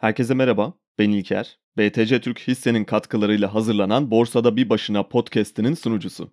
Herkese merhaba, ben İlker. BTC Türk hissenin katkılarıyla hazırlanan Borsada Bir Başına podcast'inin sunucusu.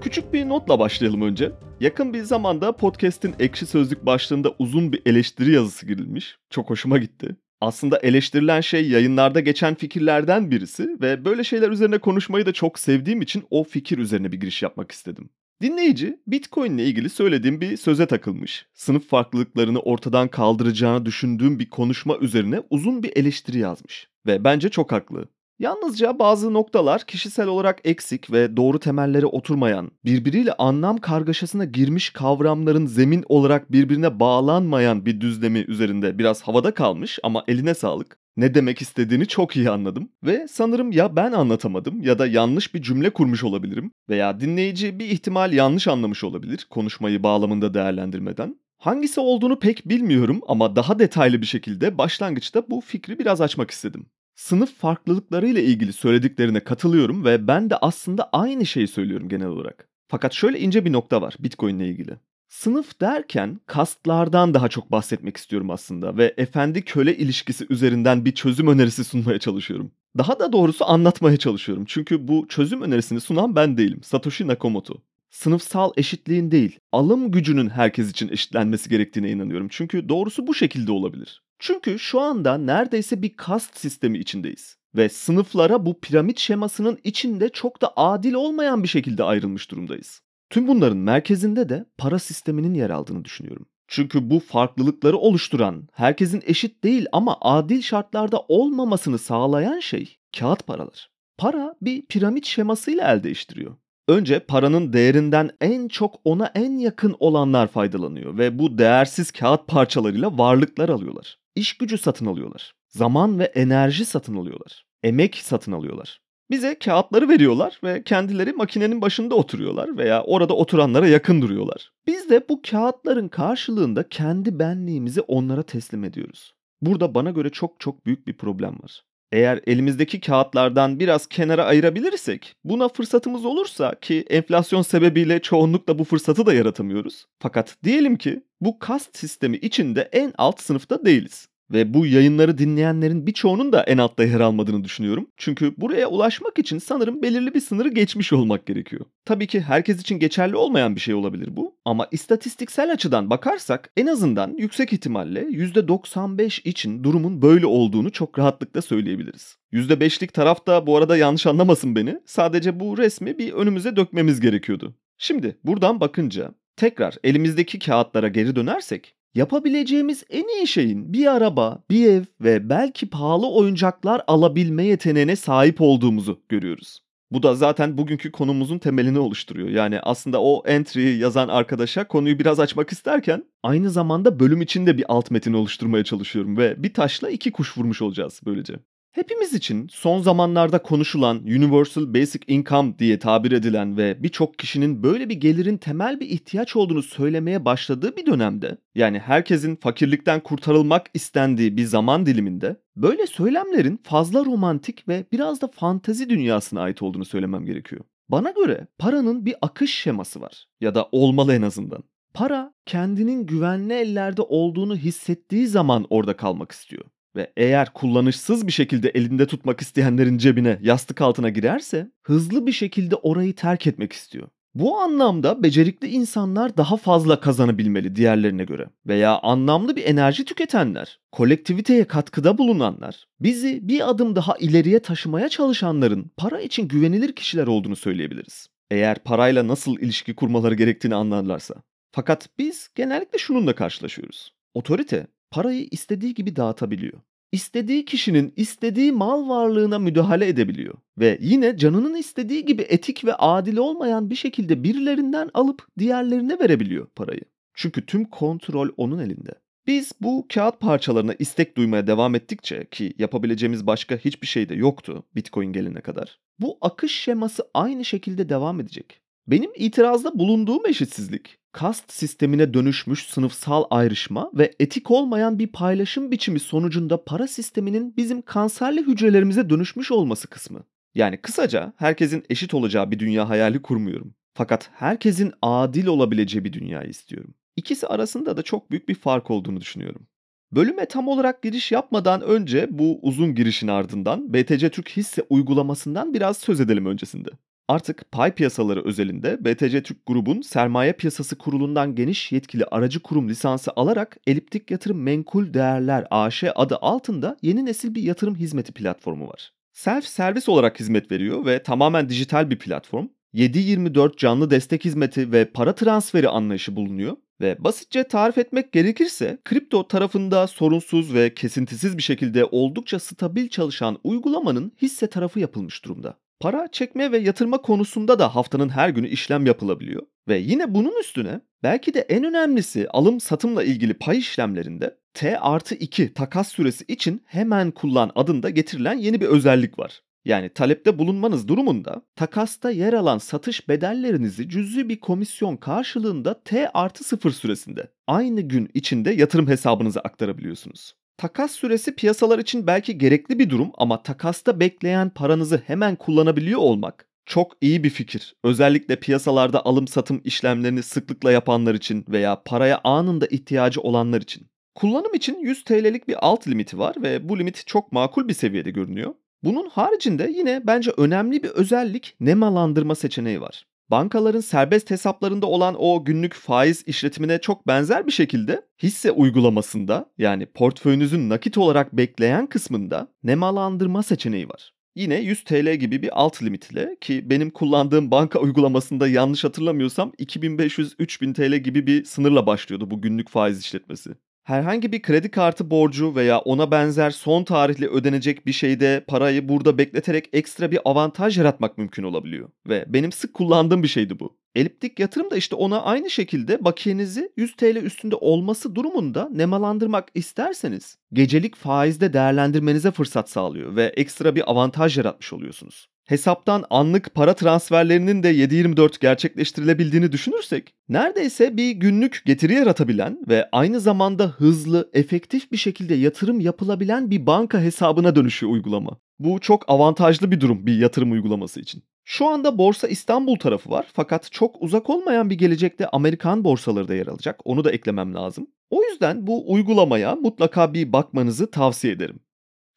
Küçük bir notla başlayalım önce. Yakın bir zamanda podcast'in ekşi sözlük başlığında uzun bir eleştiri yazısı girilmiş. Çok hoşuma gitti. Aslında eleştirilen şey yayınlarda geçen fikirlerden birisi ve böyle şeyler üzerine konuşmayı da çok sevdiğim için o fikir üzerine bir giriş yapmak istedim. Dinleyici Bitcoin ile ilgili söylediğim bir söze takılmış. Sınıf farklılıklarını ortadan kaldıracağını düşündüğüm bir konuşma üzerine uzun bir eleştiri yazmış. Ve bence çok haklı. Yalnızca bazı noktalar kişisel olarak eksik ve doğru temellere oturmayan, birbiriyle anlam kargaşasına girmiş kavramların zemin olarak birbirine bağlanmayan bir düzlemi üzerinde biraz havada kalmış ama eline sağlık. Ne demek istediğini çok iyi anladım ve sanırım ya ben anlatamadım ya da yanlış bir cümle kurmuş olabilirim veya dinleyici bir ihtimal yanlış anlamış olabilir konuşmayı bağlamında değerlendirmeden. Hangisi olduğunu pek bilmiyorum ama daha detaylı bir şekilde başlangıçta bu fikri biraz açmak istedim. Sınıf farklılıkları ile ilgili söylediklerine katılıyorum ve ben de aslında aynı şeyi söylüyorum genel olarak. Fakat şöyle ince bir nokta var Bitcoin ile ilgili. Sınıf derken kastlardan daha çok bahsetmek istiyorum aslında ve efendi köle ilişkisi üzerinden bir çözüm önerisi sunmaya çalışıyorum. Daha da doğrusu anlatmaya çalışıyorum. Çünkü bu çözüm önerisini sunan ben değilim. Satoshi Nakamoto. Sınıfsal eşitliğin değil, alım gücünün herkes için eşitlenmesi gerektiğine inanıyorum. Çünkü doğrusu bu şekilde olabilir. Çünkü şu anda neredeyse bir kast sistemi içindeyiz. Ve sınıflara bu piramit şemasının içinde çok da adil olmayan bir şekilde ayrılmış durumdayız. Tüm bunların merkezinde de para sisteminin yer aldığını düşünüyorum. Çünkü bu farklılıkları oluşturan, herkesin eşit değil ama adil şartlarda olmamasını sağlayan şey kağıt paralar. Para bir piramit şemasıyla el değiştiriyor. Önce paranın değerinden en çok ona en yakın olanlar faydalanıyor ve bu değersiz kağıt parçalarıyla varlıklar alıyorlar. İş gücü satın alıyorlar. Zaman ve enerji satın alıyorlar. Emek satın alıyorlar. Bize kağıtları veriyorlar ve kendileri makinenin başında oturuyorlar veya orada oturanlara yakın duruyorlar. Biz de bu kağıtların karşılığında kendi benliğimizi onlara teslim ediyoruz. Burada bana göre çok çok büyük bir problem var. Eğer elimizdeki kağıtlardan biraz kenara ayırabilirsek, buna fırsatımız olursa ki enflasyon sebebiyle çoğunlukla bu fırsatı da yaratamıyoruz. Fakat diyelim ki bu kast sistemi içinde en alt sınıfta değiliz. Ve bu yayınları dinleyenlerin birçoğunun da en altta yer almadığını düşünüyorum. Çünkü buraya ulaşmak için sanırım belirli bir sınırı geçmiş olmak gerekiyor. Tabii ki herkes için geçerli olmayan bir şey olabilir bu. Ama istatistiksel açıdan bakarsak en azından yüksek ihtimalle %95 için durumun böyle olduğunu çok rahatlıkla söyleyebiliriz. %5'lik taraf da bu arada yanlış anlamasın beni. Sadece bu resmi bir önümüze dökmemiz gerekiyordu. Şimdi buradan bakınca tekrar elimizdeki kağıtlara geri dönersek Yapabileceğimiz en iyi şeyin bir araba, bir ev ve belki pahalı oyuncaklar alabilme yeteneğine sahip olduğumuzu görüyoruz. Bu da zaten bugünkü konumuzun temelini oluşturuyor. Yani aslında o entry'yi yazan arkadaşa konuyu biraz açmak isterken aynı zamanda bölüm içinde bir alt metin oluşturmaya çalışıyorum ve bir taşla iki kuş vurmuş olacağız böylece. Hepimiz için son zamanlarda konuşulan Universal Basic Income diye tabir edilen ve birçok kişinin böyle bir gelirin temel bir ihtiyaç olduğunu söylemeye başladığı bir dönemde, yani herkesin fakirlikten kurtarılmak istendiği bir zaman diliminde, böyle söylemlerin fazla romantik ve biraz da fantezi dünyasına ait olduğunu söylemem gerekiyor. Bana göre paranın bir akış şeması var ya da olmalı en azından. Para kendinin güvenli ellerde olduğunu hissettiği zaman orada kalmak istiyor ve eğer kullanışsız bir şekilde elinde tutmak isteyenlerin cebine yastık altına girerse hızlı bir şekilde orayı terk etmek istiyor. Bu anlamda becerikli insanlar daha fazla kazanabilmeli diğerlerine göre veya anlamlı bir enerji tüketenler, kolektiviteye katkıda bulunanlar, bizi bir adım daha ileriye taşımaya çalışanların para için güvenilir kişiler olduğunu söyleyebiliriz. Eğer parayla nasıl ilişki kurmaları gerektiğini anlarlarsa. Fakat biz genellikle şununla karşılaşıyoruz. Otorite parayı istediği gibi dağıtabiliyor. İstediği kişinin istediği mal varlığına müdahale edebiliyor ve yine canının istediği gibi etik ve adil olmayan bir şekilde birilerinden alıp diğerlerine verebiliyor parayı. Çünkü tüm kontrol onun elinde. Biz bu kağıt parçalarına istek duymaya devam ettikçe ki yapabileceğimiz başka hiçbir şey de yoktu Bitcoin gelene kadar. Bu akış şeması aynı şekilde devam edecek. Benim itirazda bulunduğum eşitsizlik kast sistemine dönüşmüş sınıfsal ayrışma ve etik olmayan bir paylaşım biçimi sonucunda para sisteminin bizim kanserli hücrelerimize dönüşmüş olması kısmı. Yani kısaca herkesin eşit olacağı bir dünya hayali kurmuyorum. Fakat herkesin adil olabileceği bir dünya istiyorum. İkisi arasında da çok büyük bir fark olduğunu düşünüyorum. Bölüme tam olarak giriş yapmadan önce bu uzun girişin ardından BTC Türk hisse uygulamasından biraz söz edelim öncesinde. Artık pay piyasaları özelinde BTC Türk Grubun Sermaye Piyasası Kurulu'ndan geniş yetkili aracı kurum lisansı alarak Eliptik Yatırım Menkul Değerler AŞ adı altında yeni nesil bir yatırım hizmeti platformu var. Self servis olarak hizmet veriyor ve tamamen dijital bir platform. 7-24 canlı destek hizmeti ve para transferi anlayışı bulunuyor. Ve basitçe tarif etmek gerekirse kripto tarafında sorunsuz ve kesintisiz bir şekilde oldukça stabil çalışan uygulamanın hisse tarafı yapılmış durumda. Para çekme ve yatırma konusunda da haftanın her günü işlem yapılabiliyor. Ve yine bunun üstüne belki de en önemlisi alım satımla ilgili pay işlemlerinde T artı 2 takas süresi için hemen kullan adında getirilen yeni bir özellik var. Yani talepte bulunmanız durumunda takasta yer alan satış bedellerinizi cüzi bir komisyon karşılığında T artı 0 süresinde aynı gün içinde yatırım hesabınıza aktarabiliyorsunuz. Takas süresi piyasalar için belki gerekli bir durum ama takasta bekleyen paranızı hemen kullanabiliyor olmak çok iyi bir fikir. Özellikle piyasalarda alım satım işlemlerini sıklıkla yapanlar için veya paraya anında ihtiyacı olanlar için. Kullanım için 100 TL'lik bir alt limiti var ve bu limit çok makul bir seviyede görünüyor. Bunun haricinde yine bence önemli bir özellik nemalandırma seçeneği var. Bankaların serbest hesaplarında olan o günlük faiz işletimine çok benzer bir şekilde hisse uygulamasında yani portföyünüzün nakit olarak bekleyen kısmında nemalandırma seçeneği var. Yine 100 TL gibi bir alt limit ile ki benim kullandığım banka uygulamasında yanlış hatırlamıyorsam 2500-3000 TL gibi bir sınırla başlıyordu bu günlük faiz işletmesi herhangi bir kredi kartı borcu veya ona benzer son tarihli ödenecek bir şeyde parayı burada bekleterek ekstra bir avantaj yaratmak mümkün olabiliyor. Ve benim sık kullandığım bir şeydi bu. Eliptik yatırım da işte ona aynı şekilde bakiyenizi 100 TL üstünde olması durumunda nemalandırmak isterseniz gecelik faizde değerlendirmenize fırsat sağlıyor ve ekstra bir avantaj yaratmış oluyorsunuz. Hesaptan anlık para transferlerinin de 7-24 gerçekleştirilebildiğini düşünürsek, neredeyse bir günlük getiri yaratabilen ve aynı zamanda hızlı, efektif bir şekilde yatırım yapılabilen bir banka hesabına dönüşüyor uygulama. Bu çok avantajlı bir durum bir yatırım uygulaması için. Şu anda Borsa İstanbul tarafı var fakat çok uzak olmayan bir gelecekte Amerikan borsaları da yer alacak. Onu da eklemem lazım. O yüzden bu uygulamaya mutlaka bir bakmanızı tavsiye ederim.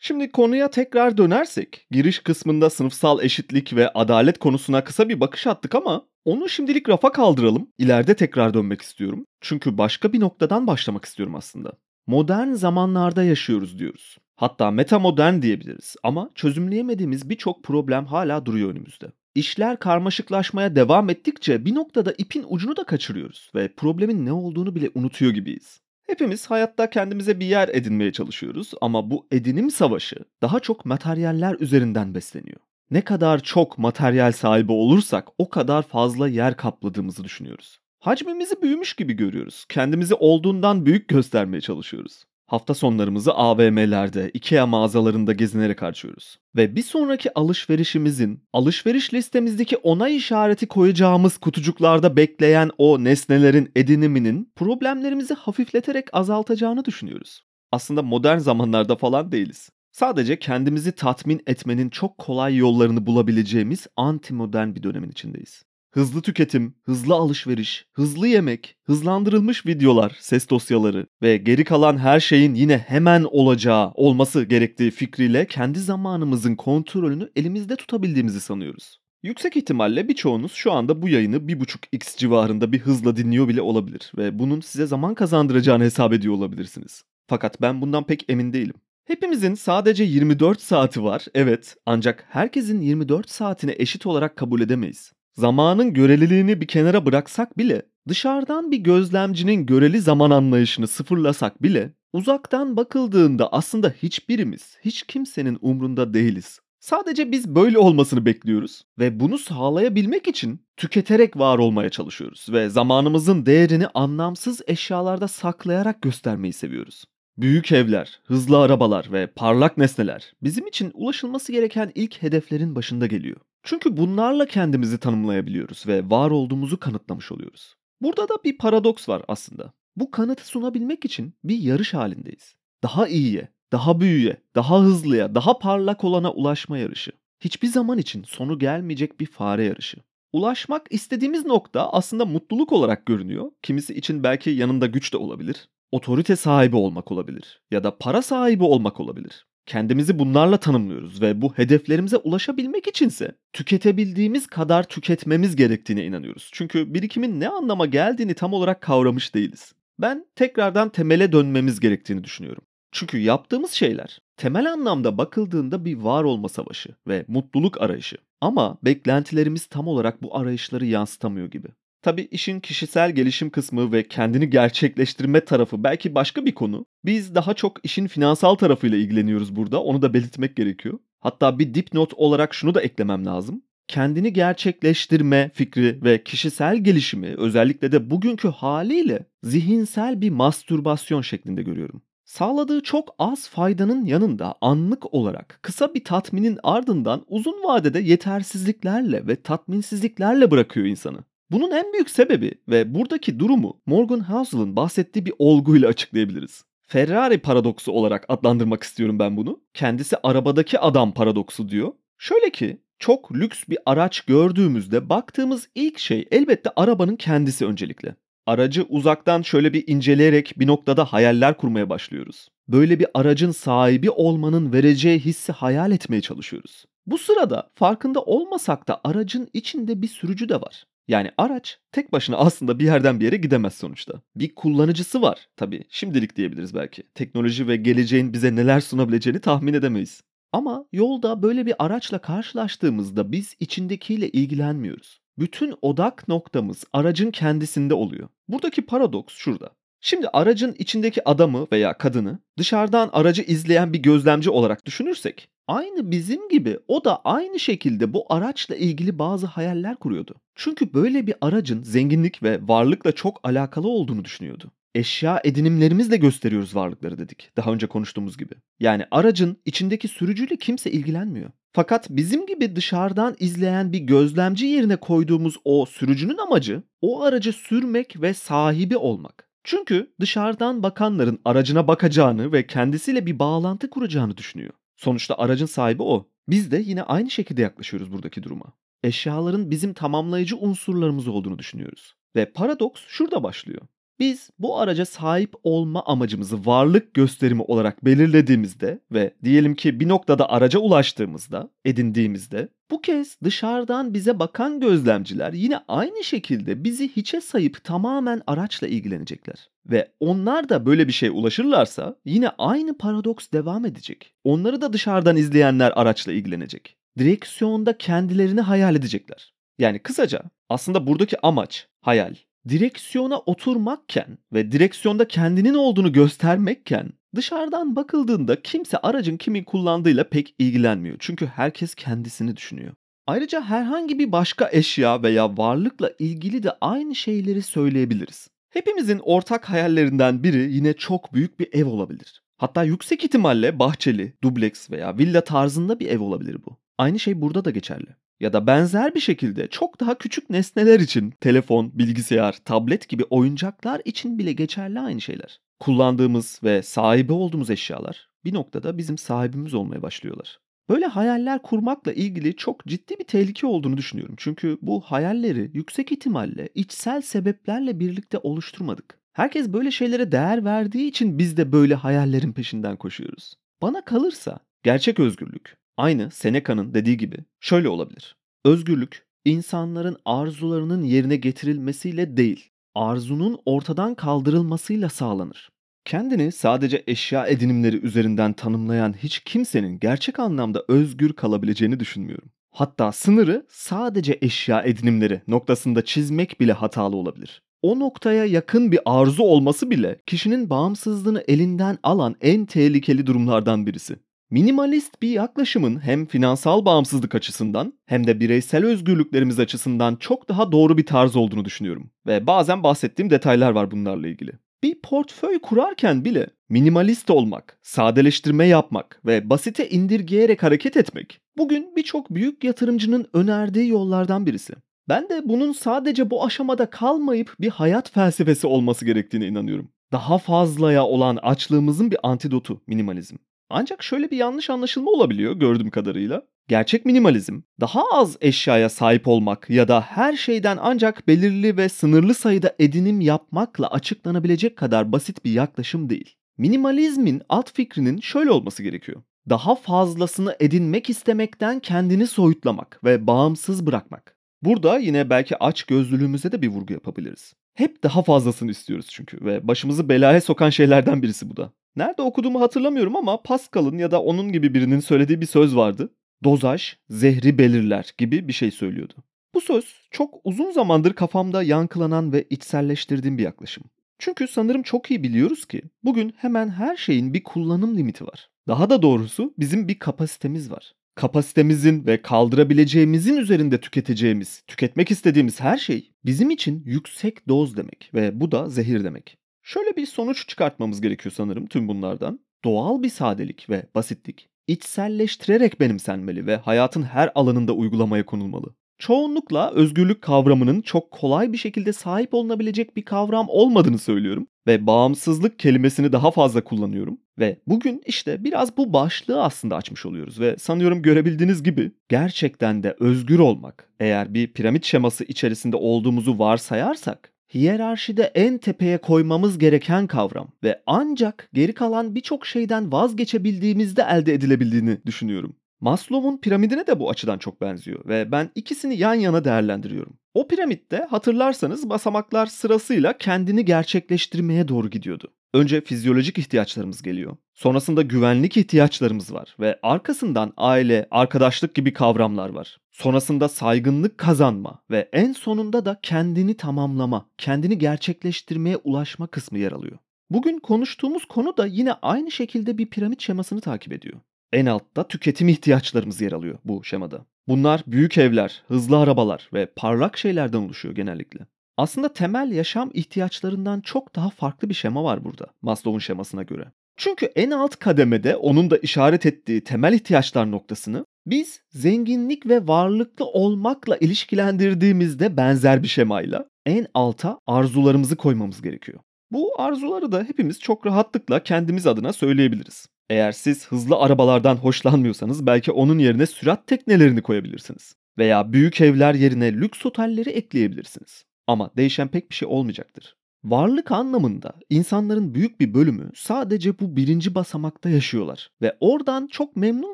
Şimdi konuya tekrar dönersek, giriş kısmında sınıfsal eşitlik ve adalet konusuna kısa bir bakış attık ama onu şimdilik rafa kaldıralım. İleride tekrar dönmek istiyorum. Çünkü başka bir noktadan başlamak istiyorum aslında. Modern zamanlarda yaşıyoruz diyoruz. Hatta metamodern diyebiliriz ama çözümleyemediğimiz birçok problem hala duruyor önümüzde. İşler karmaşıklaşmaya devam ettikçe bir noktada ipin ucunu da kaçırıyoruz ve problemin ne olduğunu bile unutuyor gibiyiz. Hepimiz hayatta kendimize bir yer edinmeye çalışıyoruz ama bu edinim savaşı daha çok materyaller üzerinden besleniyor. Ne kadar çok materyal sahibi olursak o kadar fazla yer kapladığımızı düşünüyoruz. Hacmimizi büyümüş gibi görüyoruz. Kendimizi olduğundan büyük göstermeye çalışıyoruz. Hafta sonlarımızı AVM'lerde, IKEA mağazalarında gezinerek harcıyoruz. Ve bir sonraki alışverişimizin, alışveriş listemizdeki onay işareti koyacağımız kutucuklarda bekleyen o nesnelerin ediniminin problemlerimizi hafifleterek azaltacağını düşünüyoruz. Aslında modern zamanlarda falan değiliz. Sadece kendimizi tatmin etmenin çok kolay yollarını bulabileceğimiz anti modern bir dönemin içindeyiz. Hızlı tüketim, hızlı alışveriş, hızlı yemek, hızlandırılmış videolar, ses dosyaları ve geri kalan her şeyin yine hemen olacağı, olması gerektiği fikriyle kendi zamanımızın kontrolünü elimizde tutabildiğimizi sanıyoruz. Yüksek ihtimalle birçoğunuz şu anda bu yayını 1.5x civarında bir hızla dinliyor bile olabilir ve bunun size zaman kazandıracağını hesap ediyor olabilirsiniz. Fakat ben bundan pek emin değilim. Hepimizin sadece 24 saati var, evet ancak herkesin 24 saatini eşit olarak kabul edemeyiz. Zamanın göreliliğini bir kenara bıraksak bile, dışarıdan bir gözlemcinin göreli zaman anlayışını sıfırlasak bile, uzaktan bakıldığında aslında hiçbirimiz, hiç kimsenin umrunda değiliz. Sadece biz böyle olmasını bekliyoruz ve bunu sağlayabilmek için tüketerek var olmaya çalışıyoruz ve zamanımızın değerini anlamsız eşyalarda saklayarak göstermeyi seviyoruz. Büyük evler, hızlı arabalar ve parlak nesneler bizim için ulaşılması gereken ilk hedeflerin başında geliyor. Çünkü bunlarla kendimizi tanımlayabiliyoruz ve var olduğumuzu kanıtlamış oluyoruz. Burada da bir paradoks var aslında. Bu kanıtı sunabilmek için bir yarış halindeyiz. Daha iyiye, daha büyüye, daha hızlıya, daha parlak olana ulaşma yarışı. Hiçbir zaman için sonu gelmeyecek bir fare yarışı. Ulaşmak istediğimiz nokta aslında mutluluk olarak görünüyor. Kimisi için belki yanında güç de olabilir. Otorite sahibi olmak olabilir ya da para sahibi olmak olabilir. Kendimizi bunlarla tanımlıyoruz ve bu hedeflerimize ulaşabilmek içinse tüketebildiğimiz kadar tüketmemiz gerektiğine inanıyoruz. Çünkü birikimin ne anlama geldiğini tam olarak kavramış değiliz. Ben tekrardan temele dönmemiz gerektiğini düşünüyorum. Çünkü yaptığımız şeyler temel anlamda bakıldığında bir var olma savaşı ve mutluluk arayışı. Ama beklentilerimiz tam olarak bu arayışları yansıtamıyor gibi. Tabii işin kişisel gelişim kısmı ve kendini gerçekleştirme tarafı belki başka bir konu. Biz daha çok işin finansal tarafıyla ilgileniyoruz burada. Onu da belirtmek gerekiyor. Hatta bir dipnot olarak şunu da eklemem lazım. Kendini gerçekleştirme fikri ve kişisel gelişimi özellikle de bugünkü haliyle zihinsel bir mastürbasyon şeklinde görüyorum. Sağladığı çok az faydanın yanında anlık olarak kısa bir tatminin ardından uzun vadede yetersizliklerle ve tatminsizliklerle bırakıyor insanı. Bunun en büyük sebebi ve buradaki durumu Morgan Housel'ın bahsettiği bir olguyla açıklayabiliriz. Ferrari paradoksu olarak adlandırmak istiyorum ben bunu. Kendisi arabadaki adam paradoksu diyor. Şöyle ki çok lüks bir araç gördüğümüzde baktığımız ilk şey elbette arabanın kendisi öncelikle. Aracı uzaktan şöyle bir inceleyerek bir noktada hayaller kurmaya başlıyoruz. Böyle bir aracın sahibi olmanın vereceği hissi hayal etmeye çalışıyoruz. Bu sırada farkında olmasak da aracın içinde bir sürücü de var. Yani araç tek başına aslında bir yerden bir yere gidemez sonuçta. Bir kullanıcısı var tabii. Şimdilik diyebiliriz belki. Teknoloji ve geleceğin bize neler sunabileceğini tahmin edemeyiz. Ama yolda böyle bir araçla karşılaştığımızda biz içindekiyle ilgilenmiyoruz. Bütün odak noktamız aracın kendisinde oluyor. Buradaki paradoks şurada. Şimdi aracın içindeki adamı veya kadını dışarıdan aracı izleyen bir gözlemci olarak düşünürsek aynı bizim gibi o da aynı şekilde bu araçla ilgili bazı hayaller kuruyordu. Çünkü böyle bir aracın zenginlik ve varlıkla çok alakalı olduğunu düşünüyordu. Eşya edinimlerimizle gösteriyoruz varlıkları dedik. Daha önce konuştuğumuz gibi. Yani aracın içindeki sürücüyle kimse ilgilenmiyor. Fakat bizim gibi dışarıdan izleyen bir gözlemci yerine koyduğumuz o sürücünün amacı o aracı sürmek ve sahibi olmak. Çünkü dışarıdan bakanların aracına bakacağını ve kendisiyle bir bağlantı kuracağını düşünüyor. Sonuçta aracın sahibi o. Biz de yine aynı şekilde yaklaşıyoruz buradaki duruma. Eşyaların bizim tamamlayıcı unsurlarımız olduğunu düşünüyoruz. Ve paradoks şurada başlıyor. Biz bu araca sahip olma amacımızı varlık gösterimi olarak belirlediğimizde ve diyelim ki bir noktada araca ulaştığımızda, edindiğimizde bu kez dışarıdan bize bakan gözlemciler yine aynı şekilde bizi hiçe sayıp tamamen araçla ilgilenecekler. Ve onlar da böyle bir şey ulaşırlarsa yine aynı paradoks devam edecek. Onları da dışarıdan izleyenler araçla ilgilenecek. Direksiyonda kendilerini hayal edecekler. Yani kısaca aslında buradaki amaç, hayal, direksiyona oturmakken ve direksiyonda kendinin olduğunu göstermekken dışarıdan bakıldığında kimse aracın kimin kullandığıyla pek ilgilenmiyor. Çünkü herkes kendisini düşünüyor. Ayrıca herhangi bir başka eşya veya varlıkla ilgili de aynı şeyleri söyleyebiliriz. Hepimizin ortak hayallerinden biri yine çok büyük bir ev olabilir. Hatta yüksek ihtimalle bahçeli, dubleks veya villa tarzında bir ev olabilir bu. Aynı şey burada da geçerli ya da benzer bir şekilde çok daha küçük nesneler için telefon, bilgisayar, tablet gibi oyuncaklar için bile geçerli aynı şeyler. Kullandığımız ve sahibi olduğumuz eşyalar bir noktada bizim sahibimiz olmaya başlıyorlar. Böyle hayaller kurmakla ilgili çok ciddi bir tehlike olduğunu düşünüyorum. Çünkü bu hayalleri yüksek ihtimalle içsel sebeplerle birlikte oluşturmadık. Herkes böyle şeylere değer verdiği için biz de böyle hayallerin peşinden koşuyoruz. Bana kalırsa gerçek özgürlük Aynı Seneca'nın dediği gibi şöyle olabilir. Özgürlük insanların arzularının yerine getirilmesiyle değil, arzunun ortadan kaldırılmasıyla sağlanır. Kendini sadece eşya edinimleri üzerinden tanımlayan hiç kimsenin gerçek anlamda özgür kalabileceğini düşünmüyorum. Hatta sınırı sadece eşya edinimleri noktasında çizmek bile hatalı olabilir. O noktaya yakın bir arzu olması bile kişinin bağımsızlığını elinden alan en tehlikeli durumlardan birisi. Minimalist bir yaklaşımın hem finansal bağımsızlık açısından hem de bireysel özgürlüklerimiz açısından çok daha doğru bir tarz olduğunu düşünüyorum. Ve bazen bahsettiğim detaylar var bunlarla ilgili. Bir portföy kurarken bile minimalist olmak, sadeleştirme yapmak ve basite indirgeyerek hareket etmek bugün birçok büyük yatırımcının önerdiği yollardan birisi. Ben de bunun sadece bu aşamada kalmayıp bir hayat felsefesi olması gerektiğine inanıyorum. Daha fazlaya olan açlığımızın bir antidotu minimalizm. Ancak şöyle bir yanlış anlaşılma olabiliyor gördüğüm kadarıyla. Gerçek minimalizm, daha az eşyaya sahip olmak ya da her şeyden ancak belirli ve sınırlı sayıda edinim yapmakla açıklanabilecek kadar basit bir yaklaşım değil. Minimalizmin alt fikrinin şöyle olması gerekiyor. Daha fazlasını edinmek istemekten kendini soyutlamak ve bağımsız bırakmak. Burada yine belki aç gözlülüğümüze de bir vurgu yapabiliriz. Hep daha fazlasını istiyoruz çünkü ve başımızı belaya sokan şeylerden birisi bu da. Nerede okuduğumu hatırlamıyorum ama Pascal'ın ya da onun gibi birinin söylediği bir söz vardı. Dozaj zehri belirler gibi bir şey söylüyordu. Bu söz çok uzun zamandır kafamda yankılanan ve içselleştirdiğim bir yaklaşım. Çünkü sanırım çok iyi biliyoruz ki bugün hemen her şeyin bir kullanım limiti var. Daha da doğrusu bizim bir kapasitemiz var. Kapasitemizin ve kaldırabileceğimizin üzerinde tüketeceğimiz, tüketmek istediğimiz her şey bizim için yüksek doz demek ve bu da zehir demek. Şöyle bir sonuç çıkartmamız gerekiyor sanırım tüm bunlardan. Doğal bir sadelik ve basitlik içselleştirerek benimsenmeli ve hayatın her alanında uygulamaya konulmalı. Çoğunlukla özgürlük kavramının çok kolay bir şekilde sahip olunabilecek bir kavram olmadığını söylüyorum ve bağımsızlık kelimesini daha fazla kullanıyorum ve bugün işte biraz bu başlığı aslında açmış oluyoruz ve sanıyorum görebildiğiniz gibi gerçekten de özgür olmak eğer bir piramit şeması içerisinde olduğumuzu varsayarsak hiyerarşide en tepeye koymamız gereken kavram ve ancak geri kalan birçok şeyden vazgeçebildiğimizde elde edilebildiğini düşünüyorum. Maslow'un piramidine de bu açıdan çok benziyor ve ben ikisini yan yana değerlendiriyorum. O piramitte hatırlarsanız basamaklar sırasıyla kendini gerçekleştirmeye doğru gidiyordu. Önce fizyolojik ihtiyaçlarımız geliyor. Sonrasında güvenlik ihtiyaçlarımız var ve arkasından aile, arkadaşlık gibi kavramlar var. Sonrasında saygınlık kazanma ve en sonunda da kendini tamamlama, kendini gerçekleştirmeye ulaşma kısmı yer alıyor. Bugün konuştuğumuz konu da yine aynı şekilde bir piramit şemasını takip ediyor. En altta tüketim ihtiyaçlarımız yer alıyor bu şemada. Bunlar büyük evler, hızlı arabalar ve parlak şeylerden oluşuyor genellikle. Aslında temel yaşam ihtiyaçlarından çok daha farklı bir şema var burada Maslow'un şemasına göre. Çünkü en alt kademede onun da işaret ettiği temel ihtiyaçlar noktasını biz zenginlik ve varlıklı olmakla ilişkilendirdiğimizde benzer bir şemayla en alta arzularımızı koymamız gerekiyor. Bu arzuları da hepimiz çok rahatlıkla kendimiz adına söyleyebiliriz. Eğer siz hızlı arabalardan hoşlanmıyorsanız belki onun yerine sürat teknelerini koyabilirsiniz. Veya büyük evler yerine lüks otelleri ekleyebilirsiniz. Ama değişen pek bir şey olmayacaktır. Varlık anlamında insanların büyük bir bölümü sadece bu birinci basamakta yaşıyorlar ve oradan çok memnun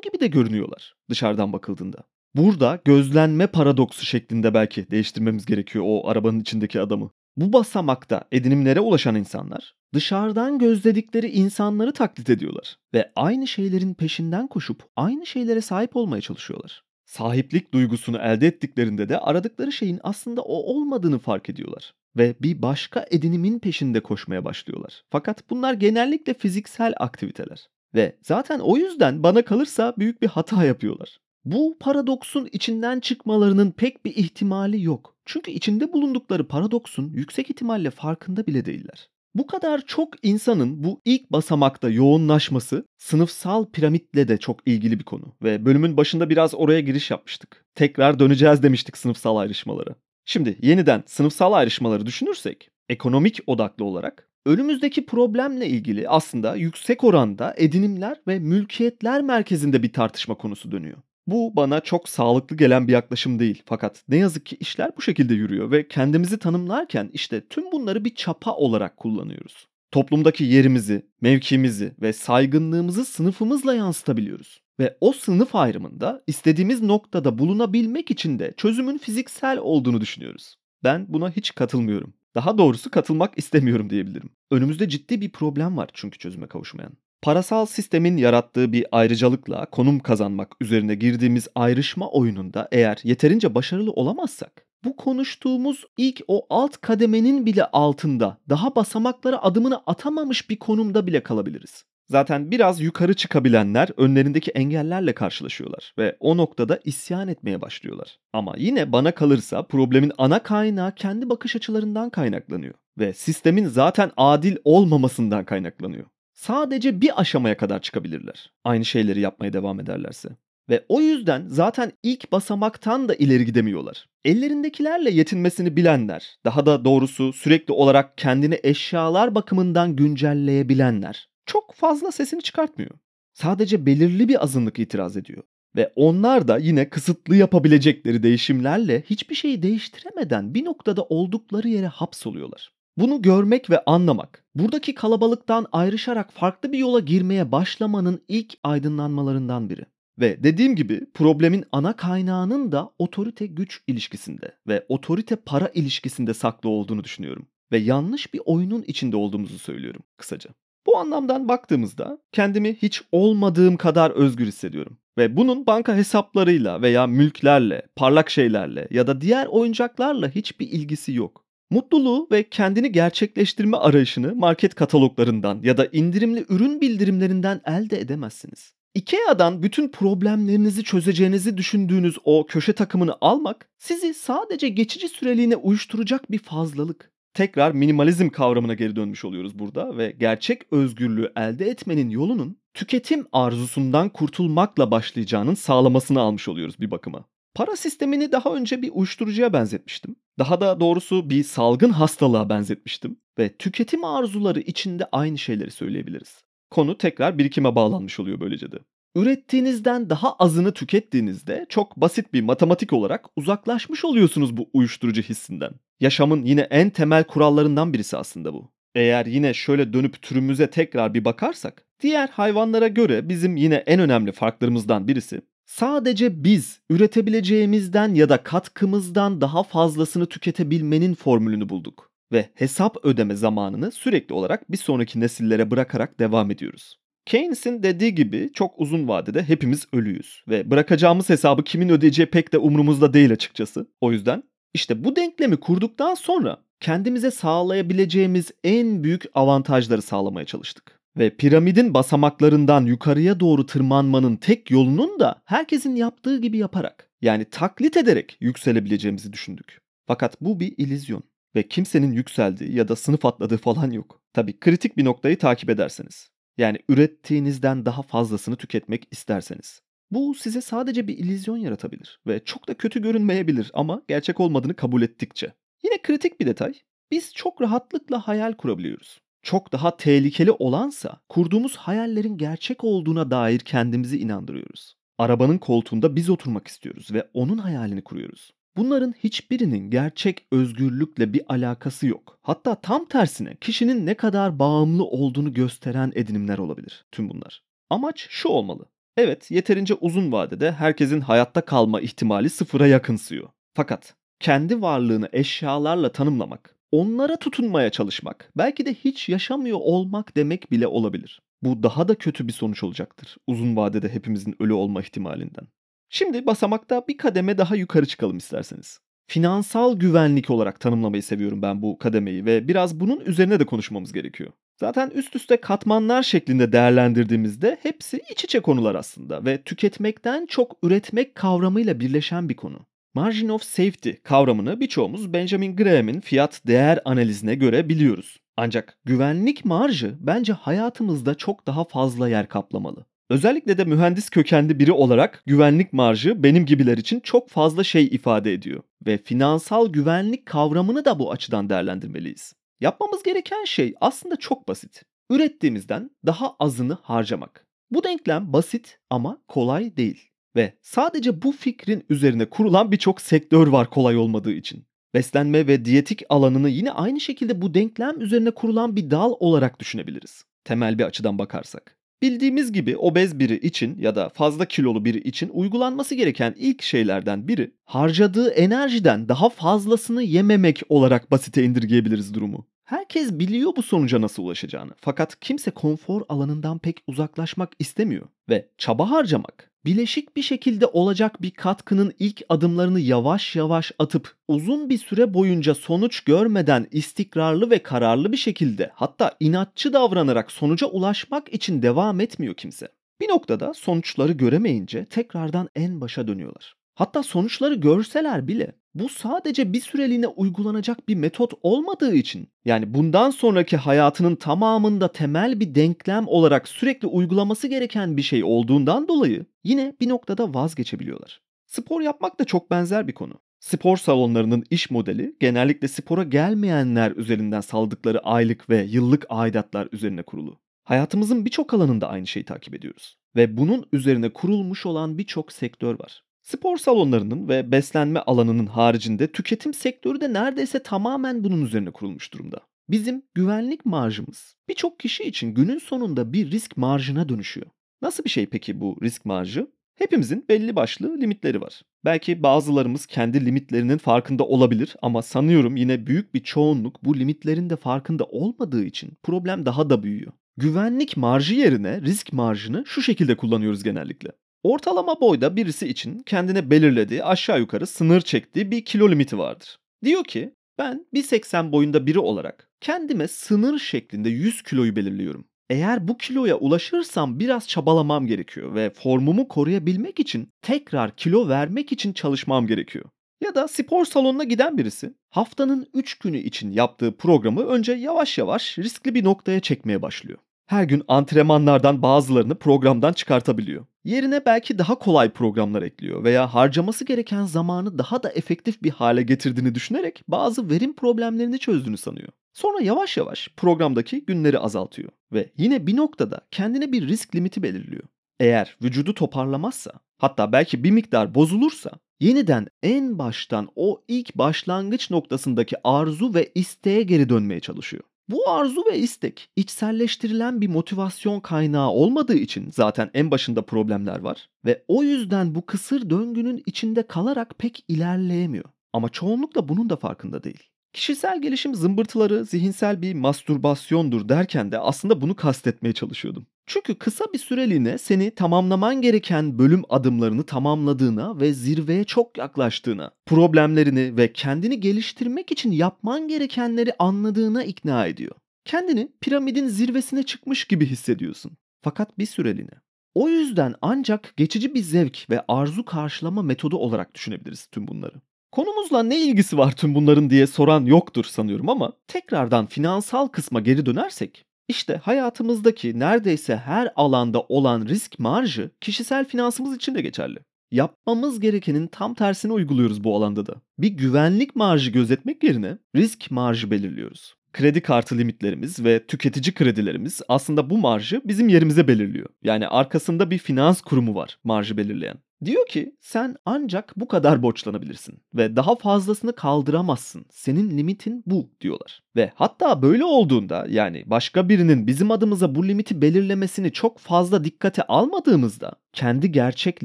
gibi de görünüyorlar dışarıdan bakıldığında. Burada gözlenme paradoksu şeklinde belki değiştirmemiz gerekiyor o arabanın içindeki adamı. Bu basamakta edinimlere ulaşan insanlar dışarıdan gözledikleri insanları taklit ediyorlar ve aynı şeylerin peşinden koşup aynı şeylere sahip olmaya çalışıyorlar. Sahiplik duygusunu elde ettiklerinde de aradıkları şeyin aslında o olmadığını fark ediyorlar ve bir başka edinimin peşinde koşmaya başlıyorlar. Fakat bunlar genellikle fiziksel aktiviteler ve zaten o yüzden bana kalırsa büyük bir hata yapıyorlar. Bu paradoksun içinden çıkmalarının pek bir ihtimali yok. Çünkü içinde bulundukları paradoksun yüksek ihtimalle farkında bile değiller. Bu kadar çok insanın bu ilk basamakta yoğunlaşması sınıfsal piramitle de çok ilgili bir konu ve bölümün başında biraz oraya giriş yapmıştık. Tekrar döneceğiz demiştik sınıfsal ayrışmalara. Şimdi yeniden sınıfsal ayrışmaları düşünürsek ekonomik odaklı olarak önümüzdeki problemle ilgili aslında yüksek oranda edinimler ve mülkiyetler merkezinde bir tartışma konusu dönüyor. Bu bana çok sağlıklı gelen bir yaklaşım değil. Fakat ne yazık ki işler bu şekilde yürüyor ve kendimizi tanımlarken işte tüm bunları bir çapa olarak kullanıyoruz. Toplumdaki yerimizi, mevkimizi ve saygınlığımızı sınıfımızla yansıtabiliyoruz. Ve o sınıf ayrımında istediğimiz noktada bulunabilmek için de çözümün fiziksel olduğunu düşünüyoruz. Ben buna hiç katılmıyorum. Daha doğrusu katılmak istemiyorum diyebilirim. Önümüzde ciddi bir problem var çünkü çözüme kavuşmayan. Parasal sistemin yarattığı bir ayrıcalıkla konum kazanmak üzerine girdiğimiz ayrışma oyununda eğer yeterince başarılı olamazsak bu konuştuğumuz ilk o alt kademenin bile altında daha basamaklara adımını atamamış bir konumda bile kalabiliriz. Zaten biraz yukarı çıkabilenler önlerindeki engellerle karşılaşıyorlar ve o noktada isyan etmeye başlıyorlar. Ama yine bana kalırsa problemin ana kaynağı kendi bakış açılarından kaynaklanıyor ve sistemin zaten adil olmamasından kaynaklanıyor sadece bir aşamaya kadar çıkabilirler. Aynı şeyleri yapmaya devam ederlerse. Ve o yüzden zaten ilk basamaktan da ileri gidemiyorlar. Ellerindekilerle yetinmesini bilenler, daha da doğrusu sürekli olarak kendini eşyalar bakımından güncelleyebilenler çok fazla sesini çıkartmıyor. Sadece belirli bir azınlık itiraz ediyor. Ve onlar da yine kısıtlı yapabilecekleri değişimlerle hiçbir şeyi değiştiremeden bir noktada oldukları yere hapsoluyorlar. Bunu görmek ve anlamak, buradaki kalabalıktan ayrışarak farklı bir yola girmeye başlamanın ilk aydınlanmalarından biri. Ve dediğim gibi problemin ana kaynağının da otorite güç ilişkisinde ve otorite para ilişkisinde saklı olduğunu düşünüyorum. Ve yanlış bir oyunun içinde olduğumuzu söylüyorum kısaca. Bu anlamdan baktığımızda kendimi hiç olmadığım kadar özgür hissediyorum. Ve bunun banka hesaplarıyla veya mülklerle, parlak şeylerle ya da diğer oyuncaklarla hiçbir ilgisi yok. Mutluluğu ve kendini gerçekleştirme arayışını market kataloglarından ya da indirimli ürün bildirimlerinden elde edemezsiniz. IKEA'dan bütün problemlerinizi çözeceğinizi düşündüğünüz o köşe takımını almak sizi sadece geçici süreliğine uyuşturacak bir fazlalık. Tekrar minimalizm kavramına geri dönmüş oluyoruz burada ve gerçek özgürlüğü elde etmenin yolunun tüketim arzusundan kurtulmakla başlayacağının sağlamasını almış oluyoruz bir bakıma. Para sistemini daha önce bir uyuşturucuya benzetmiştim. Daha da doğrusu bir salgın hastalığa benzetmiştim ve tüketim arzuları içinde aynı şeyleri söyleyebiliriz. Konu tekrar birikime bağlanmış oluyor böylece de. Ürettiğinizden daha azını tükettiğinizde çok basit bir matematik olarak uzaklaşmış oluyorsunuz bu uyuşturucu hissinden. Yaşamın yine en temel kurallarından birisi aslında bu. Eğer yine şöyle dönüp türümüze tekrar bir bakarsak, diğer hayvanlara göre bizim yine en önemli farklarımızdan birisi sadece biz üretebileceğimizden ya da katkımızdan daha fazlasını tüketebilmenin formülünü bulduk ve hesap ödeme zamanını sürekli olarak bir sonraki nesillere bırakarak devam ediyoruz. Keynes'in dediği gibi çok uzun vadede hepimiz ölüyüz ve bırakacağımız hesabı kimin ödeyeceği pek de umurumuzda değil açıkçası. O yüzden işte bu denklemi kurduktan sonra kendimize sağlayabileceğimiz en büyük avantajları sağlamaya çalıştık. Ve piramidin basamaklarından yukarıya doğru tırmanmanın tek yolunun da herkesin yaptığı gibi yaparak yani taklit ederek yükselebileceğimizi düşündük. Fakat bu bir ilizyon ve kimsenin yükseldiği ya da sınıf atladığı falan yok. Tabi kritik bir noktayı takip ederseniz. Yani ürettiğinizden daha fazlasını tüketmek isterseniz. Bu size sadece bir illüzyon yaratabilir ve çok da kötü görünmeyebilir ama gerçek olmadığını kabul ettikçe. Yine kritik bir detay. Biz çok rahatlıkla hayal kurabiliyoruz. Çok daha tehlikeli olansa kurduğumuz hayallerin gerçek olduğuna dair kendimizi inandırıyoruz. Arabanın koltuğunda biz oturmak istiyoruz ve onun hayalini kuruyoruz. Bunların hiçbirinin gerçek özgürlükle bir alakası yok. Hatta tam tersine kişinin ne kadar bağımlı olduğunu gösteren edinimler olabilir tüm bunlar. Amaç şu olmalı. Evet, yeterince uzun vadede herkesin hayatta kalma ihtimali sıfıra yakınsıyor. Fakat kendi varlığını eşyalarla tanımlamak, onlara tutunmaya çalışmak, belki de hiç yaşamıyor olmak demek bile olabilir. Bu daha da kötü bir sonuç olacaktır uzun vadede hepimizin ölü olma ihtimalinden. Şimdi basamakta bir kademe daha yukarı çıkalım isterseniz. Finansal güvenlik olarak tanımlamayı seviyorum ben bu kademeyi ve biraz bunun üzerine de konuşmamız gerekiyor. Zaten üst üste katmanlar şeklinde değerlendirdiğimizde hepsi iç içe konular aslında ve tüketmekten çok üretmek kavramıyla birleşen bir konu. Margin of safety kavramını birçoğumuz Benjamin Graham'in fiyat değer analizine göre biliyoruz. Ancak güvenlik marjı bence hayatımızda çok daha fazla yer kaplamalı. Özellikle de mühendis kökenli biri olarak güvenlik marjı benim gibiler için çok fazla şey ifade ediyor ve finansal güvenlik kavramını da bu açıdan değerlendirmeliyiz. Yapmamız gereken şey aslında çok basit. Ürettiğimizden daha azını harcamak. Bu denklem basit ama kolay değil. Ve sadece bu fikrin üzerine kurulan birçok sektör var kolay olmadığı için. Beslenme ve diyetik alanını yine aynı şekilde bu denklem üzerine kurulan bir dal olarak düşünebiliriz. Temel bir açıdan bakarsak. Bildiğimiz gibi obez biri için ya da fazla kilolu biri için uygulanması gereken ilk şeylerden biri harcadığı enerjiden daha fazlasını yememek olarak basite indirgeyebiliriz durumu. Herkes biliyor bu sonuca nasıl ulaşacağını. Fakat kimse konfor alanından pek uzaklaşmak istemiyor ve çaba harcamak bileşik bir şekilde olacak bir katkının ilk adımlarını yavaş yavaş atıp uzun bir süre boyunca sonuç görmeden istikrarlı ve kararlı bir şekilde hatta inatçı davranarak sonuca ulaşmak için devam etmiyor kimse. Bir noktada sonuçları göremeyince tekrardan en başa dönüyorlar. Hatta sonuçları görseler bile bu sadece bir süreliğine uygulanacak bir metot olmadığı için yani bundan sonraki hayatının tamamında temel bir denklem olarak sürekli uygulaması gereken bir şey olduğundan dolayı yine bir noktada vazgeçebiliyorlar. Spor yapmak da çok benzer bir konu. Spor salonlarının iş modeli genellikle spora gelmeyenler üzerinden saldıkları aylık ve yıllık aidatlar üzerine kurulu. Hayatımızın birçok alanında aynı şeyi takip ediyoruz. ve bunun üzerine kurulmuş olan birçok sektör var. Spor salonlarının ve beslenme alanının haricinde tüketim sektörü de neredeyse tamamen bunun üzerine kurulmuş durumda. Bizim güvenlik marjımız birçok kişi için günün sonunda bir risk marjına dönüşüyor. Nasıl bir şey peki bu risk marjı? Hepimizin belli başlı limitleri var. Belki bazılarımız kendi limitlerinin farkında olabilir ama sanıyorum yine büyük bir çoğunluk bu limitlerin de farkında olmadığı için problem daha da büyüyor. Güvenlik marjı yerine risk marjını şu şekilde kullanıyoruz genellikle. Ortalama boyda birisi için kendine belirlediği aşağı yukarı sınır çektiği bir kilo limiti vardır. Diyor ki ben 1.80 boyunda biri olarak kendime sınır şeklinde 100 kiloyu belirliyorum. Eğer bu kiloya ulaşırsam biraz çabalamam gerekiyor ve formumu koruyabilmek için tekrar kilo vermek için çalışmam gerekiyor. Ya da spor salonuna giden birisi haftanın 3 günü için yaptığı programı önce yavaş yavaş riskli bir noktaya çekmeye başlıyor. Her gün antrenmanlardan bazılarını programdan çıkartabiliyor. Yerine belki daha kolay programlar ekliyor veya harcaması gereken zamanı daha da efektif bir hale getirdiğini düşünerek bazı verim problemlerini çözdüğünü sanıyor. Sonra yavaş yavaş programdaki günleri azaltıyor ve yine bir noktada kendine bir risk limiti belirliyor. Eğer vücudu toparlamazsa, hatta belki bir miktar bozulursa yeniden en baştan o ilk başlangıç noktasındaki arzu ve isteğe geri dönmeye çalışıyor. Bu arzu ve istek içselleştirilen bir motivasyon kaynağı olmadığı için zaten en başında problemler var ve o yüzden bu kısır döngünün içinde kalarak pek ilerleyemiyor. Ama çoğunlukla bunun da farkında değil. Kişisel gelişim zımbırtıları zihinsel bir mastürbasyondur derken de aslında bunu kastetmeye çalışıyordum. Çünkü kısa bir süreliğine seni tamamlaman gereken bölüm adımlarını tamamladığına ve zirveye çok yaklaştığına, problemlerini ve kendini geliştirmek için yapman gerekenleri anladığına ikna ediyor. Kendini piramidin zirvesine çıkmış gibi hissediyorsun. Fakat bir süreliğine. O yüzden ancak geçici bir zevk ve arzu karşılama metodu olarak düşünebiliriz tüm bunları. Konumuzla ne ilgisi var tüm bunların diye soran yoktur sanıyorum ama tekrardan finansal kısma geri dönersek işte hayatımızdaki neredeyse her alanda olan risk marjı kişisel finansımız için de geçerli. Yapmamız gerekenin tam tersini uyguluyoruz bu alanda da. Bir güvenlik marjı gözetmek yerine risk marjı belirliyoruz. Kredi kartı limitlerimiz ve tüketici kredilerimiz aslında bu marjı bizim yerimize belirliyor. Yani arkasında bir finans kurumu var marjı belirleyen. Diyor ki sen ancak bu kadar borçlanabilirsin ve daha fazlasını kaldıramazsın. Senin limitin bu diyorlar. Ve hatta böyle olduğunda yani başka birinin bizim adımıza bu limiti belirlemesini çok fazla dikkate almadığımızda kendi gerçek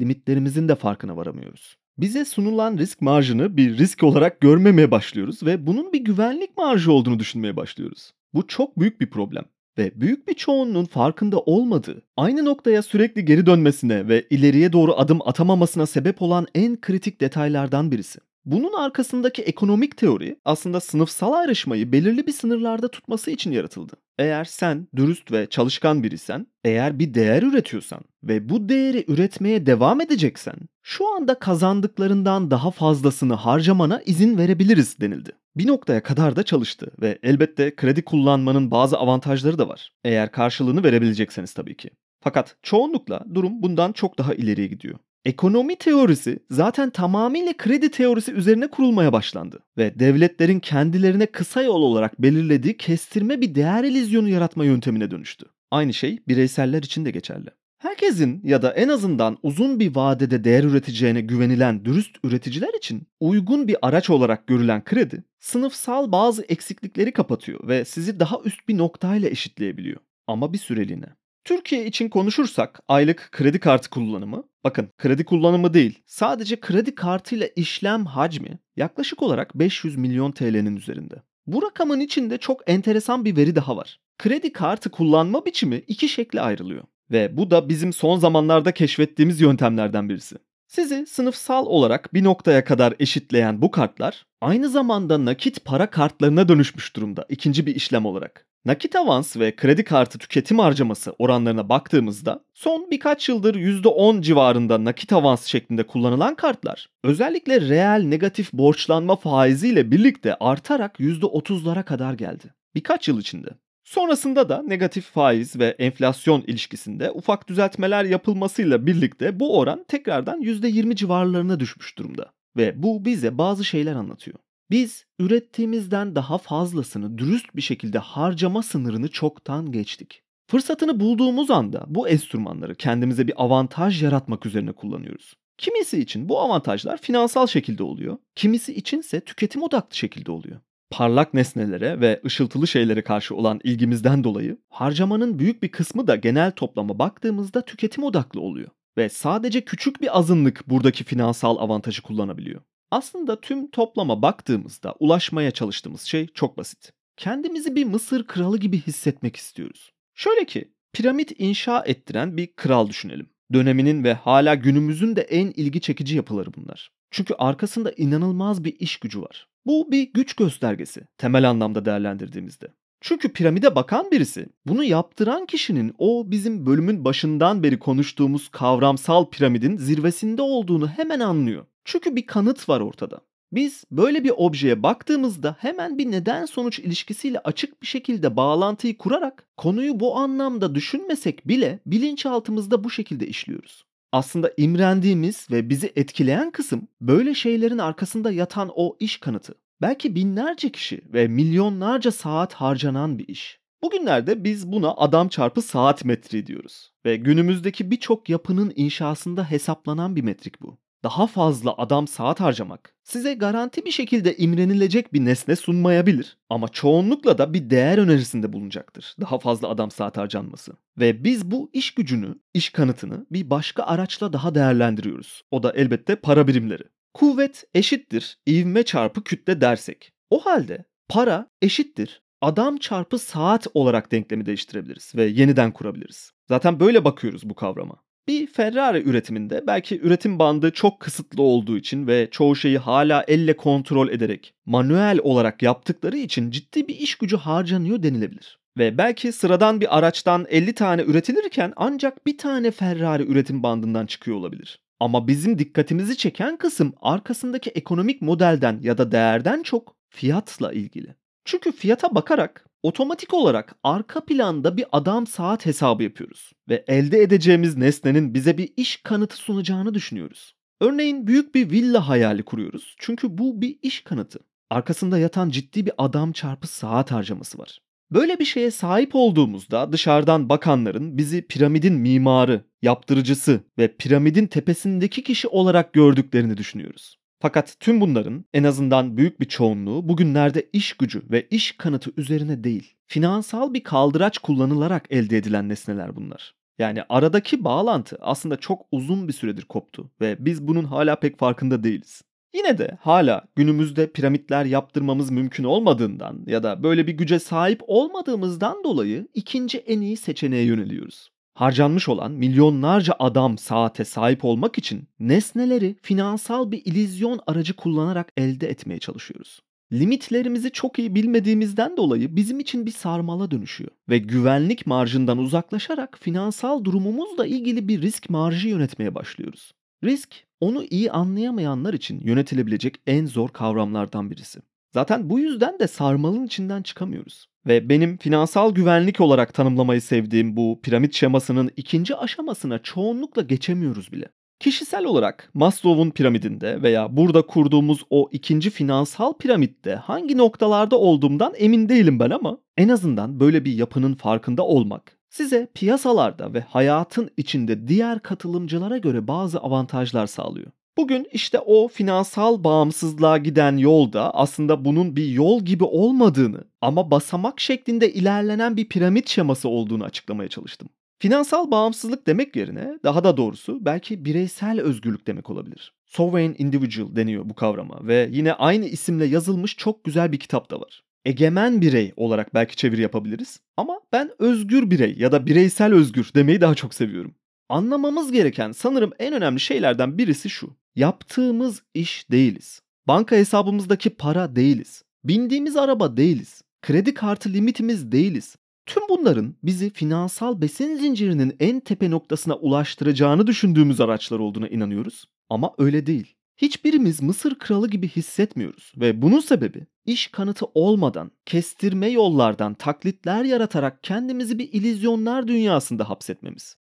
limitlerimizin de farkına varamıyoruz. Bize sunulan risk marjını bir risk olarak görmemeye başlıyoruz ve bunun bir güvenlik marjı olduğunu düşünmeye başlıyoruz. Bu çok büyük bir problem ve büyük bir çoğunluğun farkında olmadığı, aynı noktaya sürekli geri dönmesine ve ileriye doğru adım atamamasına sebep olan en kritik detaylardan birisi. Bunun arkasındaki ekonomik teori aslında sınıfsal ayrışmayı belirli bir sınırlarda tutması için yaratıldı. Eğer sen dürüst ve çalışkan birisen, eğer bir değer üretiyorsan ve bu değeri üretmeye devam edeceksen, şu anda kazandıklarından daha fazlasını harcamana izin verebiliriz denildi. Bir noktaya kadar da çalıştı ve elbette kredi kullanmanın bazı avantajları da var. Eğer karşılığını verebilecekseniz tabii ki. Fakat çoğunlukla durum bundan çok daha ileriye gidiyor. Ekonomi teorisi zaten tamamıyla kredi teorisi üzerine kurulmaya başlandı ve devletlerin kendilerine kısa yol olarak belirlediği kestirme bir değer ilizyonu yaratma yöntemine dönüştü. Aynı şey bireyseller için de geçerli. Herkesin ya da en azından uzun bir vadede değer üreteceğine güvenilen dürüst üreticiler için uygun bir araç olarak görülen kredi, sınıfsal bazı eksiklikleri kapatıyor ve sizi daha üst bir noktayla eşitleyebiliyor. Ama bir süreliğine. Türkiye için konuşursak aylık kredi kartı kullanımı, bakın kredi kullanımı değil, sadece kredi kartıyla işlem hacmi yaklaşık olarak 500 milyon TL'nin üzerinde. Bu rakamın içinde çok enteresan bir veri daha var. Kredi kartı kullanma biçimi iki şekle ayrılıyor. Ve bu da bizim son zamanlarda keşfettiğimiz yöntemlerden birisi. Sizi sınıfsal olarak bir noktaya kadar eşitleyen bu kartlar aynı zamanda nakit para kartlarına dönüşmüş durumda ikinci bir işlem olarak. Nakit avans ve kredi kartı tüketim harcaması oranlarına baktığımızda son birkaç yıldır %10 civarında nakit avans şeklinde kullanılan kartlar özellikle reel negatif borçlanma faiziyle birlikte artarak %30'lara kadar geldi. Birkaç yıl içinde. Sonrasında da negatif faiz ve enflasyon ilişkisinde ufak düzeltmeler yapılmasıyla birlikte bu oran tekrardan %20 civarlarına düşmüş durumda. Ve bu bize bazı şeyler anlatıyor. Biz ürettiğimizden daha fazlasını dürüst bir şekilde harcama sınırını çoktan geçtik. Fırsatını bulduğumuz anda bu enstrümanları kendimize bir avantaj yaratmak üzerine kullanıyoruz. Kimisi için bu avantajlar finansal şekilde oluyor, kimisi içinse tüketim odaklı şekilde oluyor. Parlak nesnelere ve ışıltılı şeylere karşı olan ilgimizden dolayı harcamanın büyük bir kısmı da genel toplama baktığımızda tüketim odaklı oluyor ve sadece küçük bir azınlık buradaki finansal avantajı kullanabiliyor. Aslında tüm toplama baktığımızda ulaşmaya çalıştığımız şey çok basit. Kendimizi bir Mısır kralı gibi hissetmek istiyoruz. Şöyle ki, piramit inşa ettiren bir kral düşünelim. Döneminin ve hala günümüzün de en ilgi çekici yapıları bunlar. Çünkü arkasında inanılmaz bir iş gücü var. Bu bir güç göstergesi temel anlamda değerlendirdiğimizde. Çünkü piramide bakan birisi bunu yaptıran kişinin o bizim bölümün başından beri konuştuğumuz kavramsal piramidin zirvesinde olduğunu hemen anlıyor. Çünkü bir kanıt var ortada. Biz böyle bir objeye baktığımızda hemen bir neden sonuç ilişkisiyle açık bir şekilde bağlantıyı kurarak konuyu bu anlamda düşünmesek bile bilinçaltımızda bu şekilde işliyoruz. Aslında imrendiğimiz ve bizi etkileyen kısım böyle şeylerin arkasında yatan o iş kanıtı. Belki binlerce kişi ve milyonlarca saat harcanan bir iş. Bugünlerde biz buna adam çarpı saat metri diyoruz ve günümüzdeki birçok yapının inşasında hesaplanan bir metrik bu daha fazla adam saat harcamak size garanti bir şekilde imrenilecek bir nesne sunmayabilir ama çoğunlukla da bir değer önerisinde bulunacaktır. Daha fazla adam saat harcanması. Ve biz bu iş gücünü, iş kanıtını bir başka araçla daha değerlendiriyoruz. O da elbette para birimleri. Kuvvet eşittir ivme çarpı kütle dersek. O halde para eşittir adam çarpı saat olarak denklemi değiştirebiliriz ve yeniden kurabiliriz. Zaten böyle bakıyoruz bu kavrama. Bir Ferrari üretiminde belki üretim bandı çok kısıtlı olduğu için ve çoğu şeyi hala elle kontrol ederek manuel olarak yaptıkları için ciddi bir iş gücü harcanıyor denilebilir. Ve belki sıradan bir araçtan 50 tane üretilirken ancak bir tane Ferrari üretim bandından çıkıyor olabilir. Ama bizim dikkatimizi çeken kısım arkasındaki ekonomik modelden ya da değerden çok fiyatla ilgili. Çünkü fiyata bakarak otomatik olarak arka planda bir adam saat hesabı yapıyoruz ve elde edeceğimiz nesnenin bize bir iş kanıtı sunacağını düşünüyoruz. Örneğin büyük bir villa hayali kuruyoruz çünkü bu bir iş kanıtı. Arkasında yatan ciddi bir adam çarpı saat harcaması var. Böyle bir şeye sahip olduğumuzda dışarıdan bakanların bizi piramidin mimarı, yaptırıcısı ve piramidin tepesindeki kişi olarak gördüklerini düşünüyoruz. Fakat tüm bunların en azından büyük bir çoğunluğu bugünlerde iş gücü ve iş kanıtı üzerine değil, finansal bir kaldıraç kullanılarak elde edilen nesneler bunlar. Yani aradaki bağlantı aslında çok uzun bir süredir koptu ve biz bunun hala pek farkında değiliz. Yine de hala günümüzde piramitler yaptırmamız mümkün olmadığından ya da böyle bir güce sahip olmadığımızdan dolayı ikinci en iyi seçeneğe yöneliyoruz harcanmış olan milyonlarca adam saate sahip olmak için nesneleri finansal bir ilizyon aracı kullanarak elde etmeye çalışıyoruz. Limitlerimizi çok iyi bilmediğimizden dolayı bizim için bir sarmala dönüşüyor ve güvenlik marjından uzaklaşarak finansal durumumuzla ilgili bir risk marjı yönetmeye başlıyoruz. Risk, onu iyi anlayamayanlar için yönetilebilecek en zor kavramlardan birisi. Zaten bu yüzden de sarmalın içinden çıkamıyoruz. Ve benim finansal güvenlik olarak tanımlamayı sevdiğim bu piramit şemasının ikinci aşamasına çoğunlukla geçemiyoruz bile. Kişisel olarak Maslow'un piramidinde veya burada kurduğumuz o ikinci finansal piramitte hangi noktalarda olduğumdan emin değilim ben ama en azından böyle bir yapının farkında olmak size piyasalarda ve hayatın içinde diğer katılımcılara göre bazı avantajlar sağlıyor. Bugün işte o finansal bağımsızlığa giden yolda aslında bunun bir yol gibi olmadığını ama basamak şeklinde ilerlenen bir piramit şeması olduğunu açıklamaya çalıştım. Finansal bağımsızlık demek yerine daha da doğrusu belki bireysel özgürlük demek olabilir. Sovereign Individual deniyor bu kavrama ve yine aynı isimle yazılmış çok güzel bir kitap da var. Egemen birey olarak belki çeviri yapabiliriz ama ben özgür birey ya da bireysel özgür demeyi daha çok seviyorum. Anlamamız gereken sanırım en önemli şeylerden birisi şu. Yaptığımız iş değiliz. Banka hesabımızdaki para değiliz. Bindiğimiz araba değiliz. Kredi kartı limitimiz değiliz. Tüm bunların bizi finansal besin zincirinin en tepe noktasına ulaştıracağını düşündüğümüz araçlar olduğuna inanıyoruz. Ama öyle değil. Hiçbirimiz Mısır kralı gibi hissetmiyoruz ve bunun sebebi iş kanıtı olmadan, kestirme yollardan taklitler yaratarak kendimizi bir ilizyonlar dünyasında hapsetmemiz.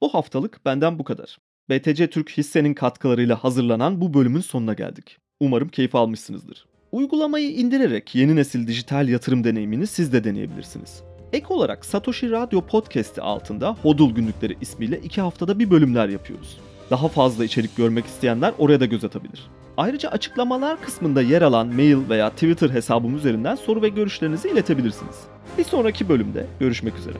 Bu haftalık benden bu kadar. BTC Türk hissenin katkılarıyla hazırlanan bu bölümün sonuna geldik. Umarım keyif almışsınızdır. Uygulamayı indirerek yeni nesil dijital yatırım deneyimini siz de deneyebilirsiniz. Ek olarak Satoshi Radyo Podcast'i altında Hodl Günlükleri ismiyle iki haftada bir bölümler yapıyoruz. Daha fazla içerik görmek isteyenler oraya da göz atabilir. Ayrıca açıklamalar kısmında yer alan mail veya Twitter hesabım üzerinden soru ve görüşlerinizi iletebilirsiniz. Bir sonraki bölümde görüşmek üzere.